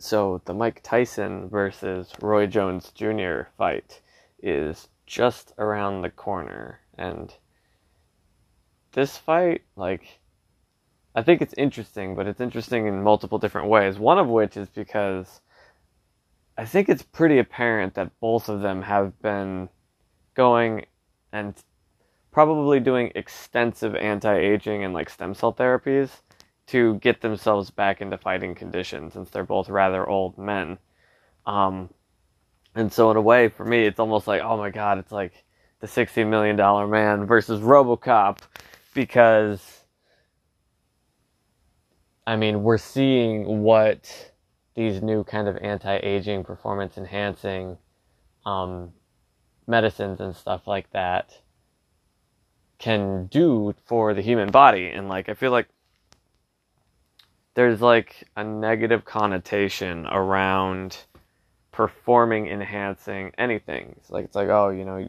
so the Mike Tyson versus Roy Jones Jr. fight is just around the corner, and this fight, like, I think it's interesting, but it's interesting in multiple different ways. One of which is because I think it's pretty apparent that both of them have been going and probably doing extensive anti-aging and like stem cell therapies to get themselves back into fighting condition since they're both rather old men. Um, and so in a way for me it's almost like oh my god it's like the 60 million dollar man versus RoboCop because I mean, we're seeing what these new kind of anti-aging, performance enhancing um, medicines and stuff like that can do for the human body. And like, I feel like there's like a negative connotation around performing enhancing anything. It's like, it's like, oh, you know,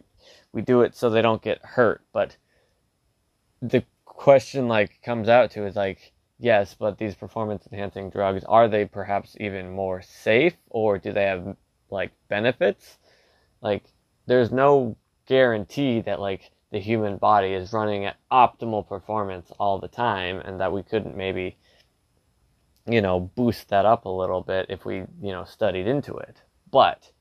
we do it so they don't get hurt. But the question like comes out to is like, yes, but these performance enhancing drugs, are they perhaps even more safe or do they have like benefits? Like, there's no guarantee that like the human body is running at optimal performance all the time and that we couldn't maybe, you know, boost that up a little bit if we, you know, studied into it. But,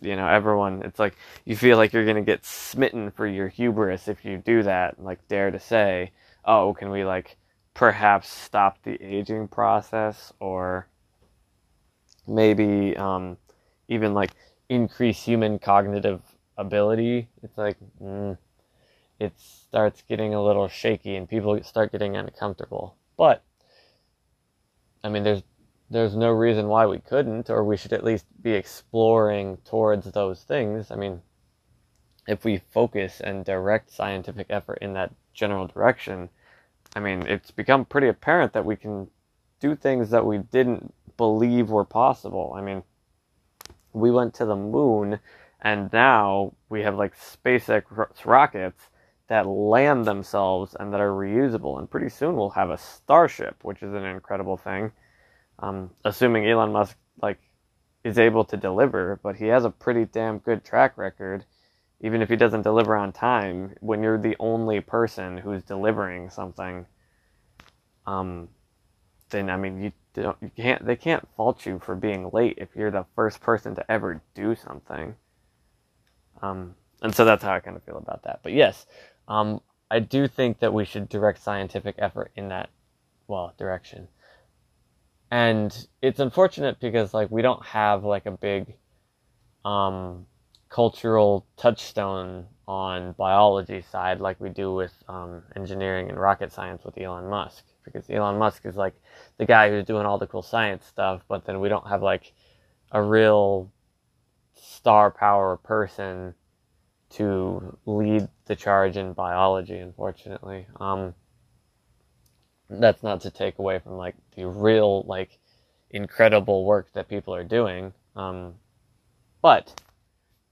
you know, everyone, it's like you feel like you're going to get smitten for your hubris if you do that, like dare to say, oh, can we like perhaps stop the aging process or maybe um, even like increase human cognitive ability. It's like mm, it starts getting a little shaky and people start getting uncomfortable. But I mean, there's there's no reason why we couldn't, or we should at least be exploring towards those things. I mean, if we focus and direct scientific effort in that general direction, I mean, it's become pretty apparent that we can do things that we didn't believe were possible. I mean, we went to the moon, and now we have like SpaceX rockets that land themselves and that are reusable. And pretty soon we'll have a Starship, which is an incredible thing. Um, assuming Elon Musk like is able to deliver, but he has a pretty damn good track record even if he doesn't deliver on time, when you're the only person who's delivering something, um, then I mean you don't you can't they can't fault you for being late if you're the first person to ever do something. Um, and so that's how I kind of feel about that. But yes, um, I do think that we should direct scientific effort in that well direction. And it's unfortunate because like we don't have like a big um, cultural touchstone on biology side like we do with um, engineering and rocket science with Elon Musk because Elon Musk is like the guy who's doing all the cool science stuff but then we don't have like a real star power person to lead the charge in biology unfortunately um, that's not to take away from like the real like incredible work that people are doing um, but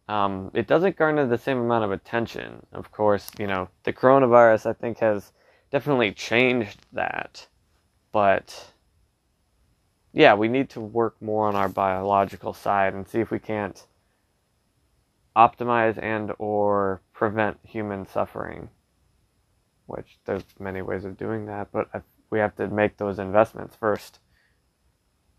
um, it doesn't garner the same amount of attention. Of course, you know, the coronavirus, I think, has definitely changed that. But yeah, we need to work more on our biological side and see if we can't optimize and or prevent human suffering. Which there's many ways of doing that, but we have to make those investments first.